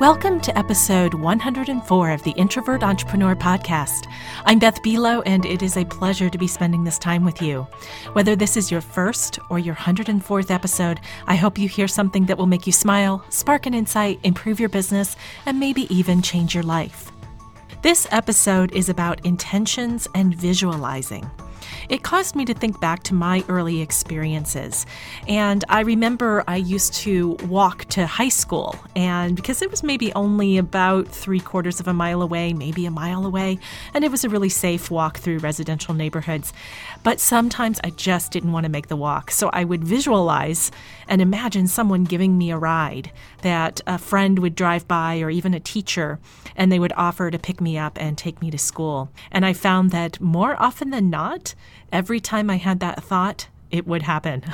Welcome to episode 104 of the Introvert Entrepreneur Podcast. I'm Beth Buelow, and it is a pleasure to be spending this time with you. Whether this is your first or your 104th episode, I hope you hear something that will make you smile, spark an insight, improve your business, and maybe even change your life. This episode is about intentions and visualizing it caused me to think back to my early experiences. And I remember I used to walk to high school, and because it was maybe only about three quarters of a mile away, maybe a mile away, and it was a really safe walk through residential neighborhoods. But sometimes I just didn't want to make the walk. So I would visualize and imagine someone giving me a ride, that a friend would drive by or even a teacher, and they would offer to pick me up and take me to school. And I found that more often than not, every time I had that thought, it would happen.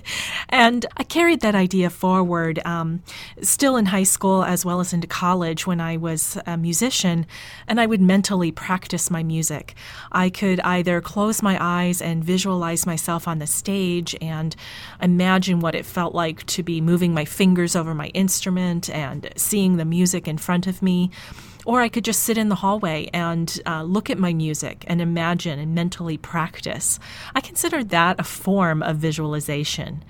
and I carried that idea forward um, still in high school as well as into college when I was a musician, and I would mentally practice my music. I could either close my eyes and visualize myself on the stage and imagine what it felt like to be moving my fingers over my instrument and seeing the music in front of me or I could just sit in the hallway and uh, look at my music and imagine and mentally practice. I considered that a form of visualization.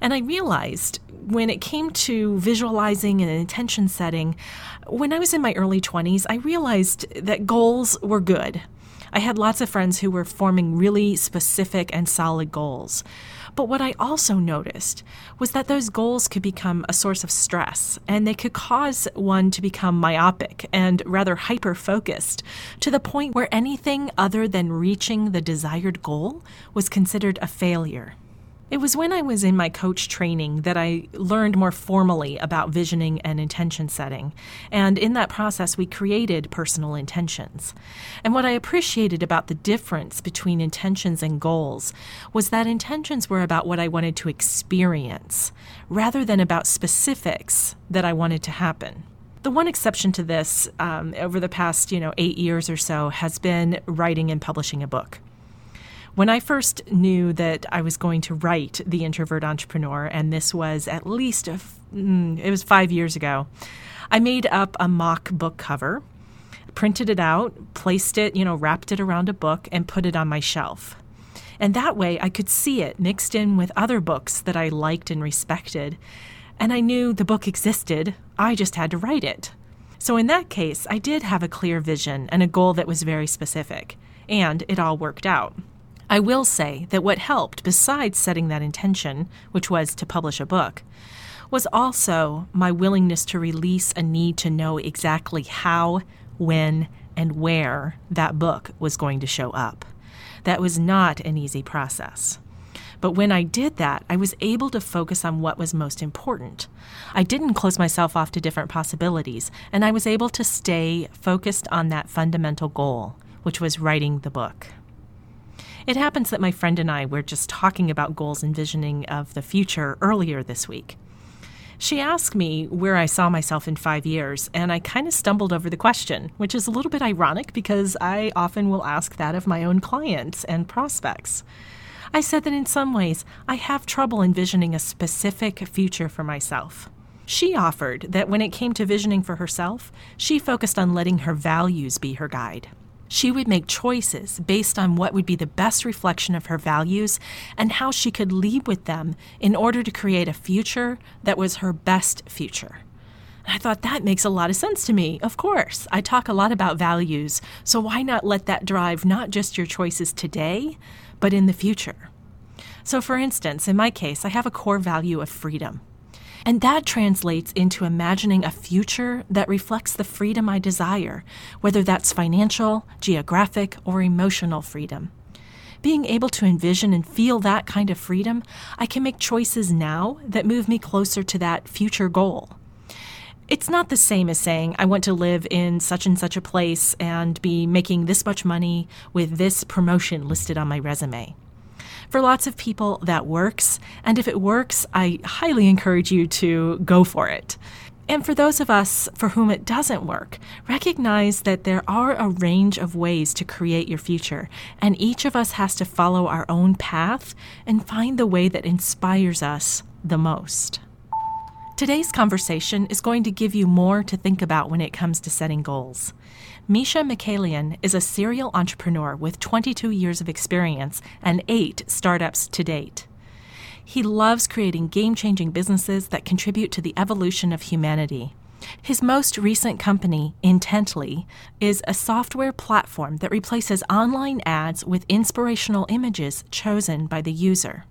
And I realized when it came to visualizing and intention setting, when I was in my early 20s, I realized that goals were good. I had lots of friends who were forming really specific and solid goals. But what I also noticed was that those goals could become a source of stress and they could cause one to become myopic and rather hyper focused to the point where anything other than reaching the desired goal was considered a failure. It was when I was in my coach training that I learned more formally about visioning and intention setting. And in that process, we created personal intentions. And what I appreciated about the difference between intentions and goals was that intentions were about what I wanted to experience rather than about specifics that I wanted to happen. The one exception to this um, over the past, you know, eight years or so has been writing and publishing a book. When I first knew that I was going to write The Introvert Entrepreneur, and this was at least, a, mm, it was five years ago, I made up a mock book cover, printed it out, placed it, you know, wrapped it around a book, and put it on my shelf. And that way I could see it mixed in with other books that I liked and respected. And I knew the book existed, I just had to write it. So in that case, I did have a clear vision and a goal that was very specific, and it all worked out. I will say that what helped, besides setting that intention, which was to publish a book, was also my willingness to release a need to know exactly how, when, and where that book was going to show up. That was not an easy process. But when I did that, I was able to focus on what was most important. I didn't close myself off to different possibilities, and I was able to stay focused on that fundamental goal, which was writing the book. It happens that my friend and I were just talking about goals and visioning of the future earlier this week. She asked me where I saw myself in five years, and I kind of stumbled over the question, which is a little bit ironic because I often will ask that of my own clients and prospects. I said that in some ways I have trouble envisioning a specific future for myself. She offered that when it came to visioning for herself, she focused on letting her values be her guide. She would make choices based on what would be the best reflection of her values and how she could lead with them in order to create a future that was her best future. And I thought that makes a lot of sense to me. Of course, I talk a lot about values, so why not let that drive not just your choices today, but in the future? So, for instance, in my case, I have a core value of freedom. And that translates into imagining a future that reflects the freedom I desire, whether that's financial, geographic, or emotional freedom. Being able to envision and feel that kind of freedom, I can make choices now that move me closer to that future goal. It's not the same as saying, I want to live in such and such a place and be making this much money with this promotion listed on my resume. For lots of people, that works. And if it works, I highly encourage you to go for it. And for those of us for whom it doesn't work, recognize that there are a range of ways to create your future, and each of us has to follow our own path and find the way that inspires us the most. Today's conversation is going to give you more to think about when it comes to setting goals. Micha Mikailian is a serial entrepreneur with 22 years of experience and eight startups to date. He loves creating game changing businesses that contribute to the evolution of humanity. His most recent company, Intently, is a software platform that replaces online ads with inspirational images chosen by the user.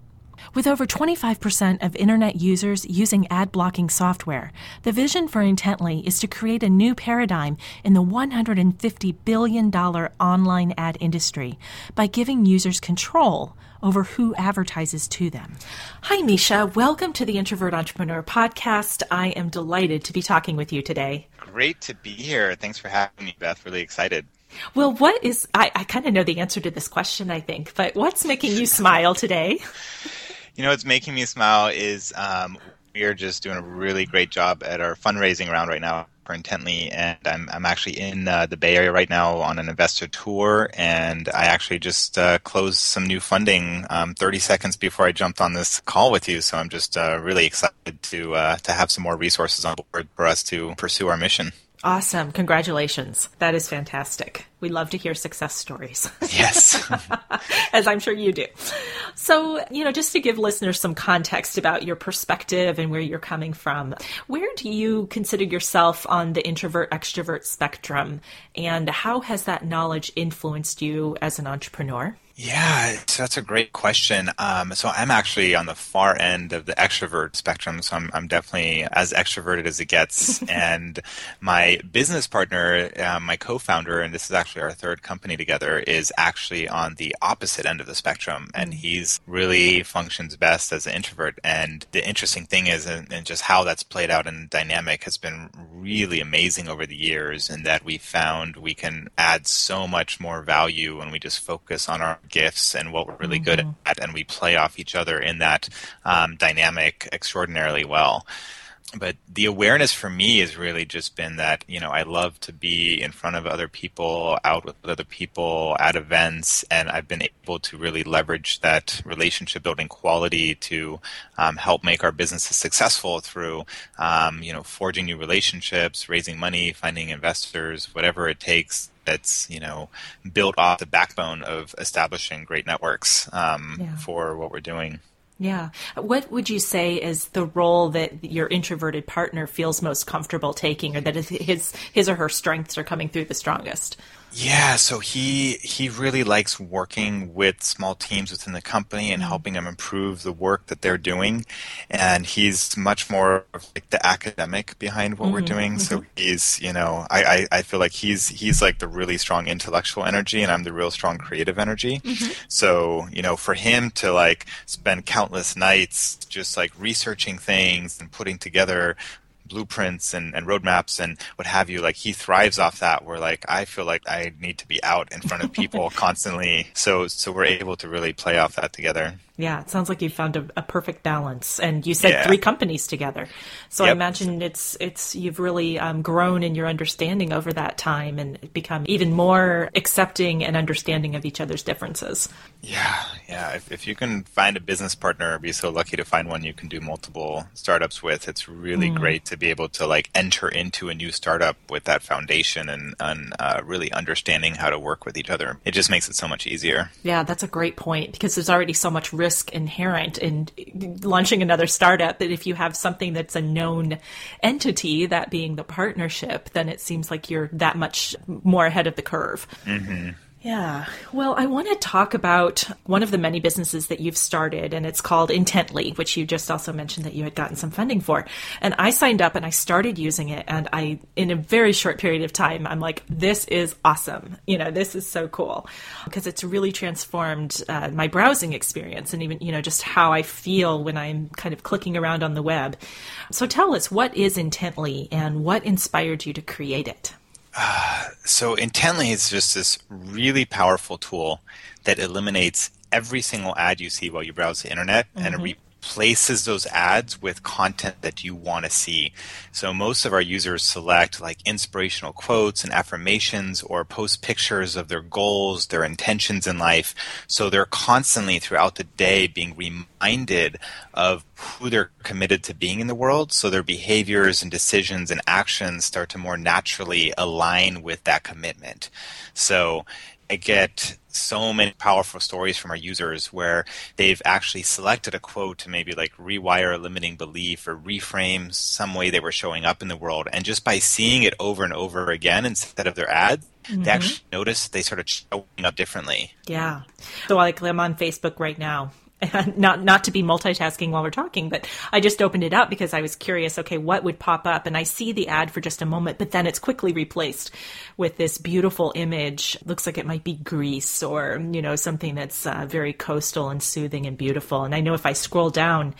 With over 25% of internet users using ad blocking software, the vision for Intently is to create a new paradigm in the $150 billion online ad industry by giving users control over who advertises to them. Hi, Micha. Welcome to the Introvert Entrepreneur Podcast. I am delighted to be talking with you today. Great to be here. Thanks for having me, Beth. Really excited. Well, what is, I, I kind of know the answer to this question, I think, but what's making you smile today? You know, what's making me smile is um, we are just doing a really great job at our fundraising round right now for Intently, and I'm I'm actually in uh, the Bay Area right now on an investor tour, and I actually just uh, closed some new funding um, 30 seconds before I jumped on this call with you. So I'm just uh, really excited to uh, to have some more resources on board for us to pursue our mission. Awesome. Congratulations. That is fantastic. We love to hear success stories. Yes. As I'm sure you do. So, you know, just to give listeners some context about your perspective and where you're coming from, where do you consider yourself on the introvert extrovert spectrum? And how has that knowledge influenced you as an entrepreneur? Yeah, that's a great question. Um, so I'm actually on the far end of the extrovert spectrum, so I'm, I'm definitely as extroverted as it gets. and my business partner, uh, my co-founder, and this is actually our third company together, is actually on the opposite end of the spectrum, and mm. he's really functions best as an introvert. And the interesting thing is, and, and just how that's played out in dynamic has been really amazing over the years, in that we found we can add so much more value when we just focus on our gifts and what we're really mm-hmm. good at, and we play off each other in that um, dynamic extraordinarily well. But the awareness for me has really just been that, you know, I love to be in front of other people, out with other people, at events, and I've been able to really leverage that relationship building quality to um, help make our businesses successful through, um, you know, forging new relationships, raising money, finding investors, whatever it takes that's you know built off the backbone of establishing great networks um, yeah. for what we're doing. Yeah. What would you say is the role that your introverted partner feels most comfortable taking, or that his his or her strengths are coming through the strongest? Yeah, so he he really likes working with small teams within the company and mm-hmm. helping them improve the work that they're doing, and he's much more like the academic behind what mm-hmm. we're doing. Mm-hmm. So he's you know I, I, I feel like he's he's like the really strong intellectual energy, and I'm the real strong creative energy. Mm-hmm. So you know for him to like spend countless nights just like researching things and putting together blueprints and, and roadmaps and what have you. Like he thrives off that where like i feel like i need to be out in front of people constantly. So so we're able to really play off that together yeah, it sounds like you found a, a perfect balance, and you said yeah. three companies together. So yep. I imagine it's it's you've really um, grown in your understanding over that time, and become even more accepting and understanding of each other's differences. Yeah, yeah. If, if you can find a business partner, be so lucky to find one you can do multiple startups with. It's really mm. great to be able to like enter into a new startup with that foundation and, and uh, really understanding how to work with each other. It just makes it so much easier. Yeah, that's a great point because there's already so much risk risk inherent in launching another startup that if you have something that's a known entity, that being the partnership, then it seems like you're that much more ahead of the curve. Mm-hmm. Yeah. Well, I want to talk about one of the many businesses that you've started, and it's called Intently, which you just also mentioned that you had gotten some funding for. And I signed up and I started using it, and I, in a very short period of time, I'm like, this is awesome. You know, this is so cool because it's really transformed uh, my browsing experience and even, you know, just how I feel when I'm kind of clicking around on the web. So tell us, what is Intently and what inspired you to create it? so Intently is just this really powerful tool that eliminates every single ad you see while you browse the internet mm-hmm. and replaces those ads with content that you want to see. So most of our users select like inspirational quotes and affirmations or post pictures of their goals, their intentions in life. So they're constantly throughout the day being reminded of who they're committed to being in the world. So their behaviors and decisions and actions start to more naturally align with that commitment. So I get so many powerful stories from our users where they've actually selected a quote to maybe like rewire a limiting belief or reframe some way they were showing up in the world. And just by seeing it over and over again instead of their ads, mm-hmm. they actually notice they sort of showing up differently. Yeah. So like I'm on Facebook right now not not to be multitasking while we're talking, but I just opened it up because I was curious. Okay, what would pop up? And I see the ad for just a moment, but then it's quickly replaced with this beautiful image. Looks like it might be Greece or you know something that's uh, very coastal and soothing and beautiful. And I know if I scroll down,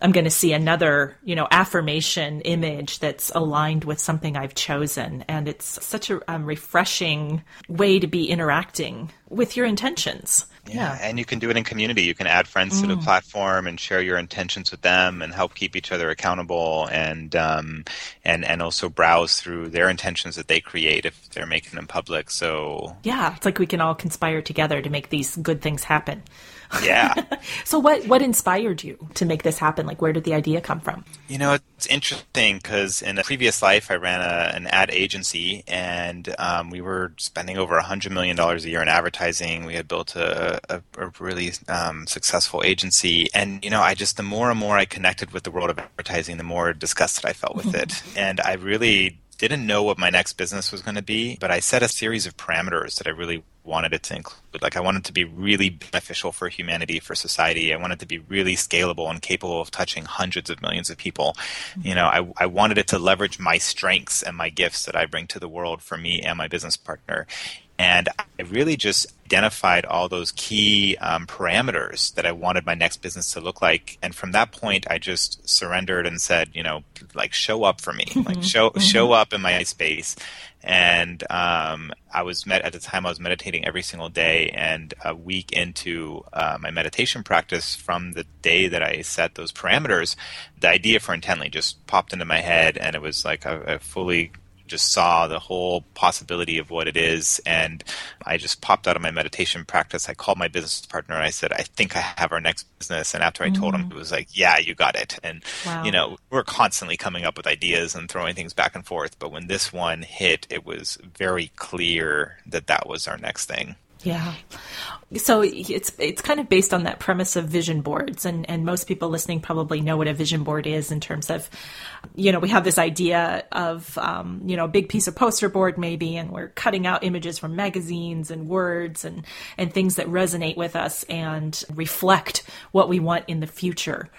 I'm going to see another you know affirmation image that's aligned with something I've chosen, and it's such a um, refreshing way to be interacting with your intentions. Yeah. yeah. and you can do it in community. You can add friends mm. to the mm. platform and share your intentions with them, and help keep each other accountable, and um, and and also browse through their intentions that they create if they're making them public. So yeah, it's like we can all conspire together to make these good things happen. Yeah. so what what inspired you to make this happen? Like, where did the idea come from? You know, it's interesting because in a previous life, I ran a, an ad agency, and um, we were spending over a hundred million dollars a year in advertising. We had built a, a, a really um, successful agency, and you know, I just the more and more I connected with the world of advertising, the more disgusted I felt with it, and I really didn't know what my next business was going to be, but I set a series of parameters that I really wanted it to include. Like I wanted to be really beneficial for humanity, for society. I wanted to be really scalable and capable of touching hundreds of millions of people. Mm-hmm. You know, I, I wanted it to leverage my strengths and my gifts that I bring to the world for me and my business partner. And I really just identified all those key um, parameters that I wanted my next business to look like. And from that point, I just surrendered and said, you know, like show up for me, like show mm-hmm. show up in my space. And um, I was met at the time. I was meditating every single day, and a week into uh, my meditation practice, from the day that I set those parameters, the idea for Intently just popped into my head, and it was like a, a fully just saw the whole possibility of what it is. And I just popped out of my meditation practice. I called my business partner and I said, I think I have our next business. And after I mm-hmm. told him, it was like, yeah, you got it. And, wow. you know, we're constantly coming up with ideas and throwing things back and forth. But when this one hit, it was very clear that that was our next thing. Yeah. So it's it's kind of based on that premise of vision boards and and most people listening probably know what a vision board is in terms of you know we have this idea of um, you know a big piece of poster board maybe and we're cutting out images from magazines and words and and things that resonate with us and reflect what we want in the future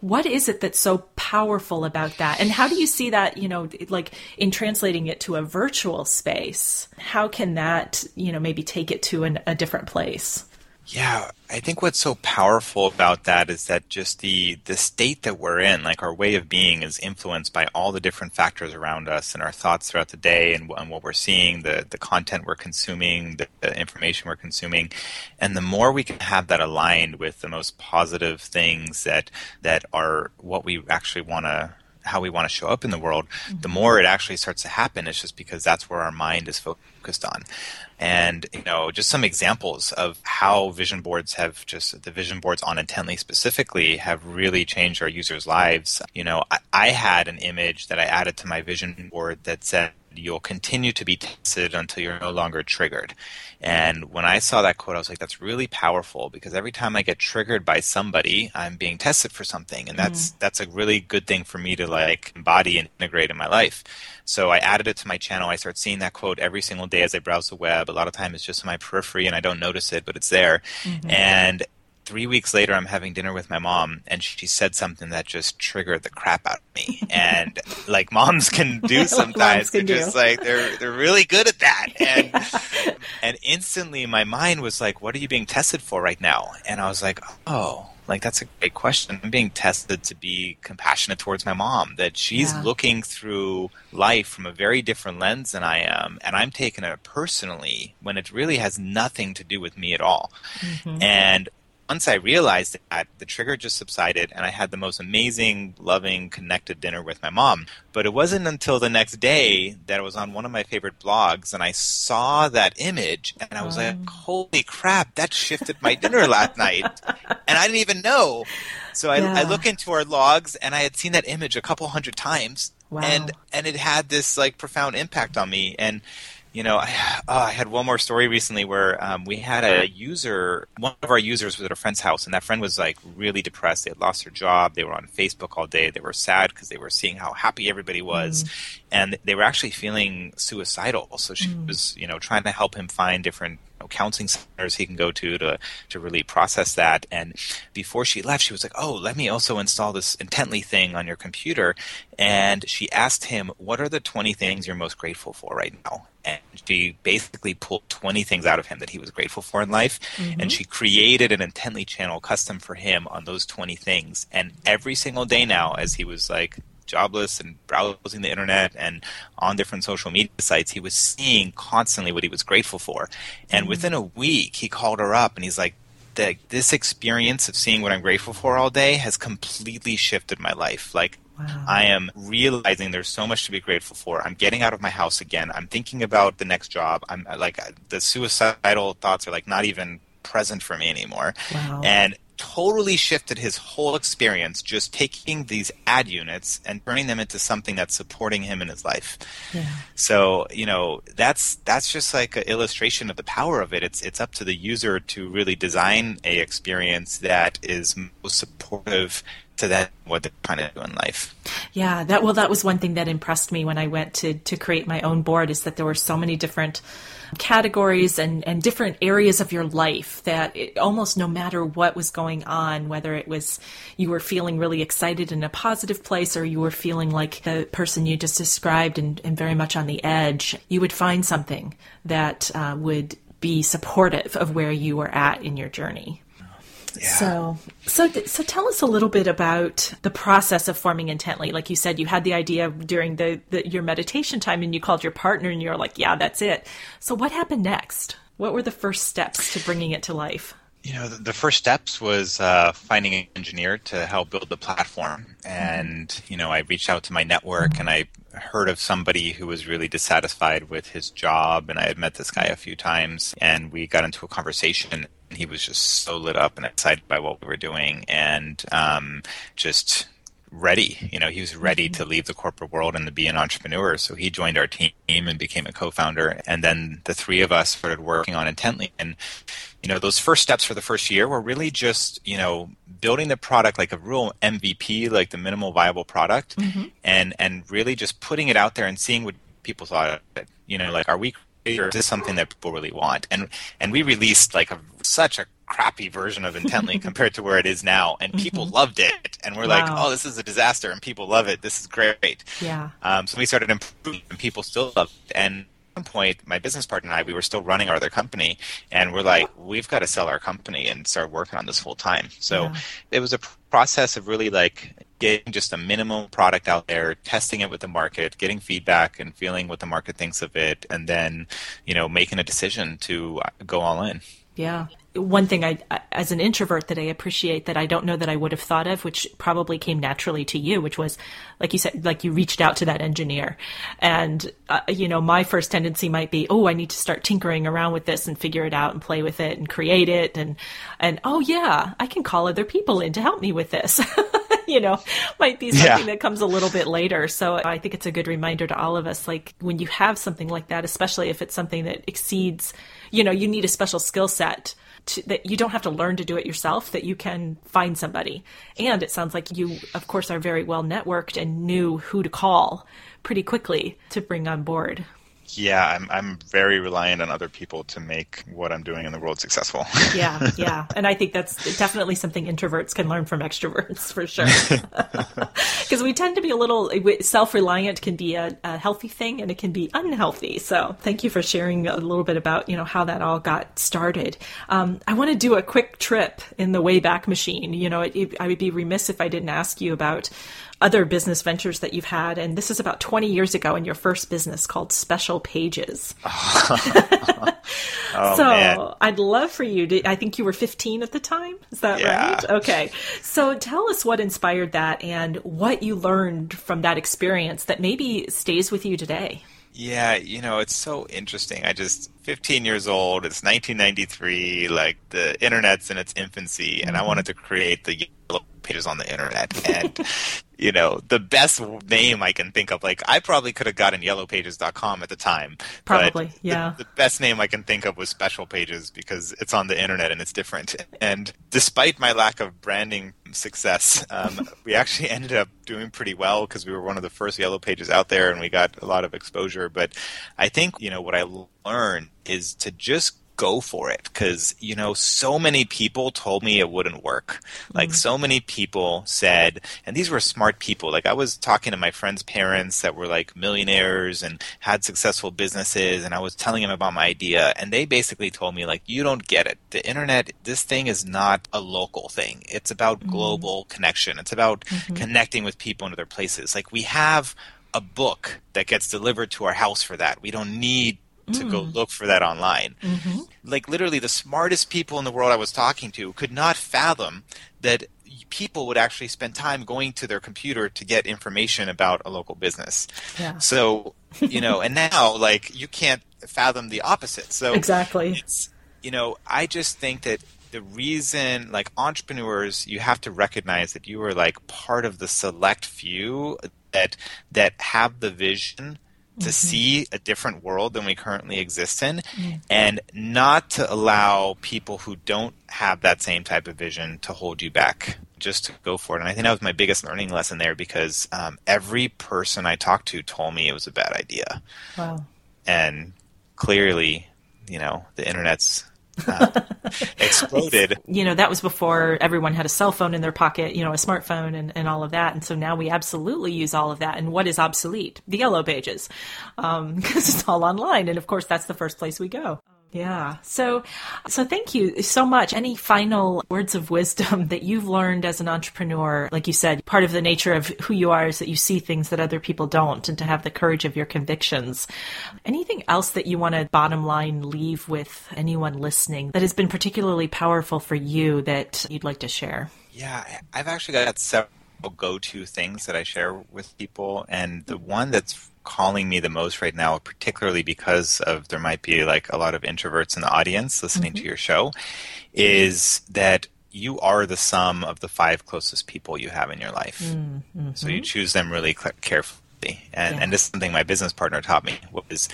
what is it that's so powerful about that? And how do you see that you know like in translating it to a virtual space? How can that you know maybe take it to an, a different place yeah, I think what's so powerful about that is that just the the state that we're in, like our way of being, is influenced by all the different factors around us and our thoughts throughout the day, and, and what we're seeing, the the content we're consuming, the, the information we're consuming, and the more we can have that aligned with the most positive things that that are what we actually want to how we want to show up in the world, mm-hmm. the more it actually starts to happen. It's just because that's where our mind is focused on. And, you know, just some examples of how vision boards have just, the vision boards on Intently specifically have really changed our users' lives. You know, I, I had an image that I added to my vision board that said, you'll continue to be tested until you're no longer triggered. And when I saw that quote, I was like, that's really powerful because every time I get triggered by somebody, I'm being tested for something. And that's, mm. that's a really good thing for me to like embody and integrate in my life. So I added it to my channel. I start seeing that quote every single day as I browse the web. A lot of time it's just in my periphery and I don't notice it, but it's there. Mm-hmm. And three weeks later, I'm having dinner with my mom, and she said something that just triggered the crap out of me. And like moms can do sometimes, can they're just like they're they're really good at that. And yeah. and instantly, my mind was like, "What are you being tested for right now?" And I was like, "Oh." Like that's a great question. I'm being tested to be compassionate towards my mom. That she's yeah. looking through life from a very different lens than I am, and I'm taking it personally when it really has nothing to do with me at all. Mm-hmm. And once I realized that, the trigger just subsided, and I had the most amazing, loving, connected dinner with my mom. But it wasn't until the next day that I was on one of my favorite blogs, and I saw that image, and I was like, oh. "Holy crap! That shifted my dinner last night," and I didn't even know. So I, yeah. I look into our logs, and I had seen that image a couple hundred times, wow. and and it had this like profound impact on me, and you know, I, oh, I, had one more story recently where um, we had a user, one of our users was at a friend's house, and that friend was like really depressed. They had lost their job. They were on Facebook all day. They were sad because they were seeing how happy everybody was, mm. and they were actually feeling suicidal. So she mm. was, you know, trying to help him find different know, counseling centers he can go to to to really process that. And before she left, she was like, "Oh, let me also install this Intently thing on your computer." And she asked him, "What are the 20 things you're most grateful for right now?" And she basically pulled 20 things out of him that he was grateful for in life. Mm-hmm. And she created an Intently channel custom for him on those 20 things. And every single day now, as he was like jobless and browsing the internet and on different social media sites, he was seeing constantly what he was grateful for. And mm-hmm. within a week, he called her up and he's like, this experience of seeing what I'm grateful for all day has completely shifted my life. Like, Wow. I am realizing there's so much to be grateful for. I'm getting out of my house again. I'm thinking about the next job. I'm like the suicidal thoughts are like not even present for me anymore. Wow. And totally shifted his whole experience just taking these ad units and turning them into something that's supporting him in his life. Yeah. So, you know, that's that's just like an illustration of the power of it. It's it's up to the user to really design a experience that is most supportive to that what they're trying to do in life. Yeah, that well that was one thing that impressed me when I went to to create my own board is that there were so many different categories and, and different areas of your life that it, almost no matter what was going on, whether it was you were feeling really excited in a positive place or you were feeling like the person you just described and, and very much on the edge, you would find something that uh, would be supportive of where you were at in your journey. So, so, so tell us a little bit about the process of forming intently. Like you said, you had the idea during the, the your meditation time, and you called your partner, and you're like, "Yeah, that's it." So, what happened next? What were the first steps to bringing it to life? You know, the, the first steps was uh, finding an engineer to help build the platform, and mm-hmm. you know, I reached out to my network, and I heard of somebody who was really dissatisfied with his job, and I had met this guy a few times, and we got into a conversation he was just so lit up and excited by what we were doing and um, just ready. You know, he was ready mm-hmm. to leave the corporate world and to be an entrepreneur. So he joined our team and became a co-founder. And then the three of us started working on Intently. And, you know, those first steps for the first year were really just, you know, building the product like a real MVP, like the minimal viable product, mm-hmm. and and really just putting it out there and seeing what people thought of it. You know, like are we or is this something that people really want? And and we released like a, such a crappy version of Intently compared to where it is now, and people mm-hmm. loved it. And we're wow. like, oh, this is a disaster, and people love it. This is great. Yeah. Um, so we started improving, and people still love it. And at one point, my business partner and I, we were still running our other company, and we're like, we've got to sell our company and start working on this full time. So yeah. it was a process of really like getting just a minimum product out there, testing it with the market, getting feedback and feeling what the market thinks of it, and then, you know, making a decision to go all in. Yeah one thing I, as an introvert, that I appreciate that I don't know that I would have thought of, which probably came naturally to you, which was, like you said, like you reached out to that engineer, and uh, you know, my first tendency might be, oh, I need to start tinkering around with this and figure it out and play with it and create it, and and oh yeah, I can call other people in to help me with this. you know, might be something yeah. that comes a little bit later. So I think it's a good reminder to all of us, like when you have something like that, especially if it's something that exceeds, you know, you need a special skill set to, that you don't have to learn to do it yourself, that you can find somebody. And it sounds like you, of course, are very well networked and knew who to call pretty quickly to bring on board yeah, I'm I'm very reliant on other people to make what I'm doing in the world successful. yeah, yeah, and I think that's definitely something introverts can learn from extroverts for sure. Because we tend to be a little self-reliant, can be a, a, healthy thing, and it can be unhealthy. So, thank you for sharing a little bit about you know how that all got started. Um, I want to do a quick trip in the Wayback Machine. You know, it, it, I would be remiss if I didn't ask you about other business ventures that you've had. And this is about 20 years ago in your first business called Special Pages. oh, so man. I'd love for you to, I think you were 15 at the time. Is that Yeah. right? Okay. So tell us what inspired that and what you learned from that experience that maybe stays with you today. Yeah, you know, it's so interesting. I just 15 years old, it's 1993, like the internet's in its infancy and I mm-hmm. wanted to create the yellow pages on the internet and you know, the best name I can think of like I probably could have gotten yellowpages.com at the time. Probably, the- yeah. The, best name I can think of was Special Pages because it's on the internet and it's different. And despite my lack of branding success, um, we actually ended up doing pretty well because we were one of the first yellow pages out there and we got a lot of exposure. But I think, you know, what I learned is to just go for it because you know so many people told me it wouldn't work. Like mm. so many people said and these were smart people. Like i was talking to my friends parents that were like millionaires and had successful businesses and i was telling them about my idea and they basically told me like you don't get it. The internet this thing is not a local thing. It's about mm-hmm. global connection. It's about mm-hmm. connecting with people in other places. Like we have a book that gets delivered to our house for that. We don't need to go mm. look for that online. Mm-hmm. Like literally the smartest people in the world I was talking to could not fathom that people would actually spend time going to their computer to get information about a local business. Yeah. So, you know, and now like you can't fathom the opposite. So Exactly. you know i just think that the reason like entrepreneurs you have to recognize that you are like part of the select few that that have the vision to see a different world than we currently exist in and not to allow people who don't have that same type of vision to hold you back just to go for it. And i think that was my biggest learning lesson there because um, every person i talked to told me it was a bad idea. Wow. and clearly, you know, the internet's exploded. you know, that was before everyone had a cell phone in their pocket, you know, a smartphone and, and all of that. And so now we absolutely use all of that. And what is obsolete? The yellow pages, um, because it's all online. And of course, that's the first place we go. Yeah. So, so thank you so much. Any final words of wisdom that you've learned as an entrepreneur? Like you said, part of the nature of who you are is that you see things that other people don't and to have the courage of your convictions. Anything else that you want to bottom line leave with anyone listening that has been particularly powerful for you that you'd like to share? Yeah, I've actually got several go-to things that I share with people, and the one that's calling me the most right now, particularly because of there might be like a lot of introverts in the audience listening to mm-hmm. your show, is that you are the sum of the five closest people you have in your life. Mm-hmm. So you choose them really carefully. And, Yeah. and this is something my business partner taught me was,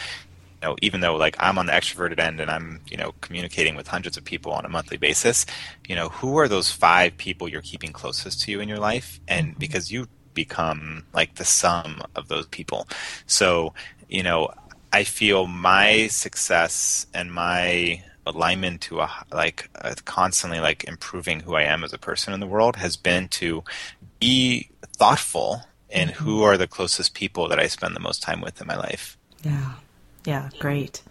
you know, even though like I'm on the extroverted end and I'm, you know, communicating with hundreds of people on a monthly basis, you know, who are those five people you're keeping closest to you in your life? And mm-hmm. because you become like the sum of those people. So, you know, I feel my success and my alignment to a like uh, constantly like improving who I am as a person in the world has been to be thoughtful in who are the closest people that I spend the most time with in my life. Yeah. Yeah, great.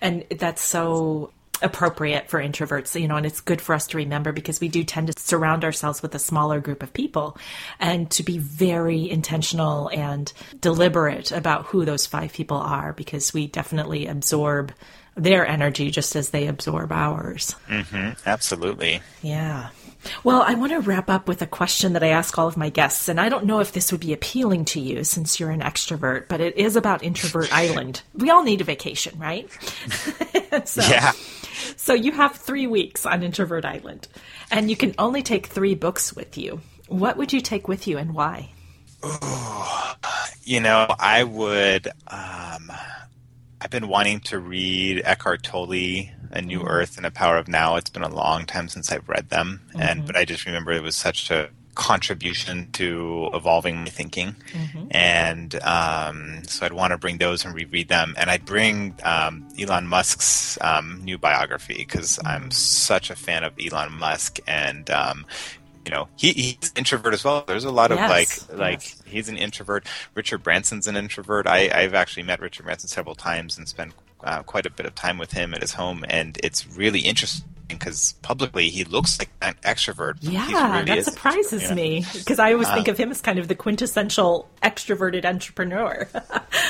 And that's so appropriate for introverts, you know, and it's good for us to remember because we do tend to surround ourselves with a smaller group of people and to be very intentional and deliberate about who those five people are because we definitely absorb their energy just as they absorb ours. Mm-hmm. Absolutely. Yeah. Well, I want to wrap up with a question that I ask all of my guests, and I don't know if this would be appealing to you since you're an extrovert, but it is about Introvert Island. We all need a vacation, right? so, Yeah. So you have three weeks on Introvert Island, and you can only take three books with you. What would you take with you and why? You know, I would. Um, I've been wanting to read Eckhart Tolle, A New Earth, and A Power of Now. It's been a long time since I've read them, and but I just remember it was such a contribution to evolving my thinking, and um, so I'd want to bring those and reread them, and I'd bring um, Elon Musk's um, new biography because I'm such a fan of Elon Musk, and um, you know he, he's an introvert as well. There's a lot of Yes, like like yes. he's an introvert. Richard Branson's an introvert. I, I've actually met Richard Branson several times and spent uh, quite a bit of time with him at his home, and it's really interesting because publicly he looks like an extrovert. Yeah, really that surprises you know? me because I always uh, think of him as kind of the quintessential extroverted entrepreneur.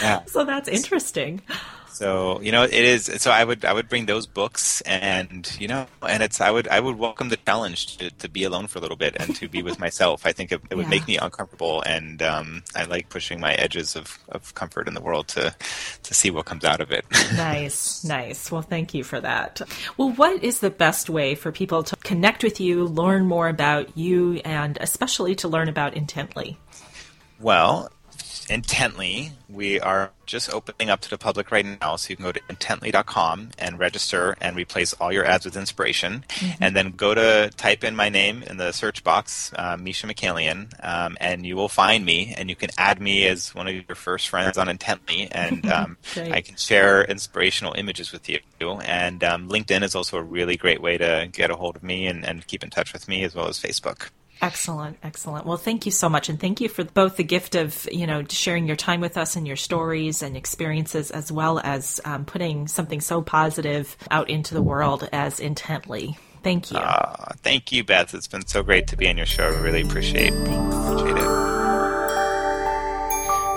yeah. So that's interesting. So you know, it is. So I would I would bring those books, and you know, and it's I would I would welcome the challenge to, to be alone for a little bit and to be with myself. I think it, it would yeah. make me uncomfortable, and um, I like pushing my edges of, of comfort in the world to to see what comes out of it. nice, nice. Well, thank you for that. Well, what is the best way for people to connect with you, learn more about you, and especially to learn about Intently? Well, Intently, we are just opening up to the public right now, so you can go to intently.com and register and replace all your ads with inspiration. Mm-hmm. And then go to type in my name in the search box, uh, Micha Mikailian, um, and you will find me. And you can add me as one of your first friends on Intently, and um, I can share inspirational images with you. And um, LinkedIn is also a really great way to get a hold of me and, and keep in touch with me, as well as Facebook. Excellent, excellent. Well, thank you so much, and thank you for both the gift of you know sharing your time with us and your stories and experiences, as well as um, putting something so positive out into the world as intently. Thank you. Uh, thank you, Beth. It's been so great to be on your show. I really appreciate, appreciate it.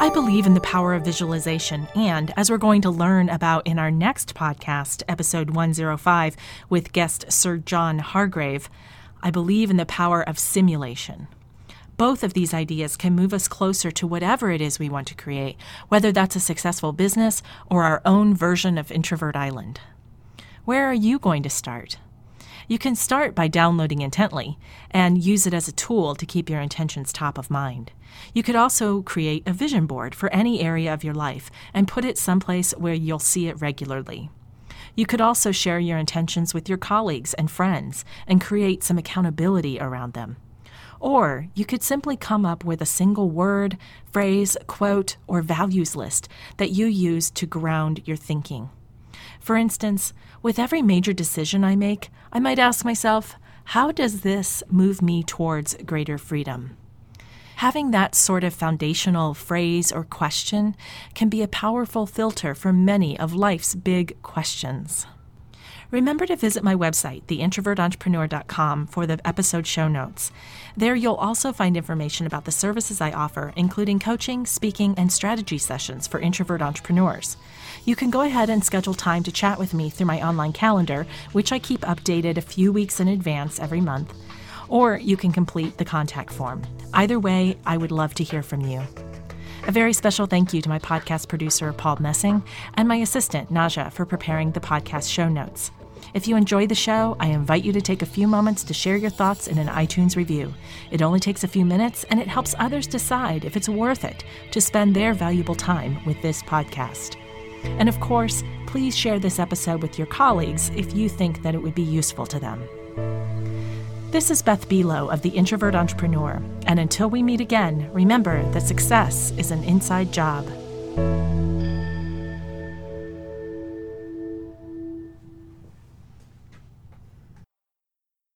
I believe in the power of visualization, and as we're going to learn about in our next podcast, episode 105, with guest Sir John Hargrave. I believe in the power of simulation. Both of these ideas can move us closer to whatever it is we want to create, whether that's a successful business or our own version of Introvert Island. Where are you going to start? You can start by downloading Intently and use it as a tool to keep your intentions top of mind. You could also create a vision board for any area of your life and put it someplace where you'll see it regularly. You could also share your intentions with your colleagues and friends and create some accountability around them. Or you could simply come up with a single word, phrase, quote, or values list that you use to ground your thinking. For instance, with every major decision I make, I might ask myself, how does this move me towards greater freedom? Having that sort of foundational phrase or question can be a powerful filter for many of life's big questions. Remember to visit my website, theintrovertentrepreneur.com, for the episode show notes. There you'll also find information about the services I offer, including coaching, speaking, and strategy sessions for introvert entrepreneurs. You can go ahead and schedule time to chat with me through my online calendar, which I keep updated a few weeks in advance every month or you can complete the contact form. Either way, I would love to hear from you. A very special thank you to my podcast producer, Paul Messing, and my assistant, Naja, for preparing the podcast show notes. If you enjoy the show, I invite you to take a few moments to share your thoughts in an iTunes review. It only takes a few minutes and it helps others decide if it's worth it to spend their valuable time with this podcast. And of course, please share this episode with your colleagues if you think that it would be useful to them. This is Beth Buelow of The Introvert Entrepreneur, and until we meet again, remember that success is an inside job.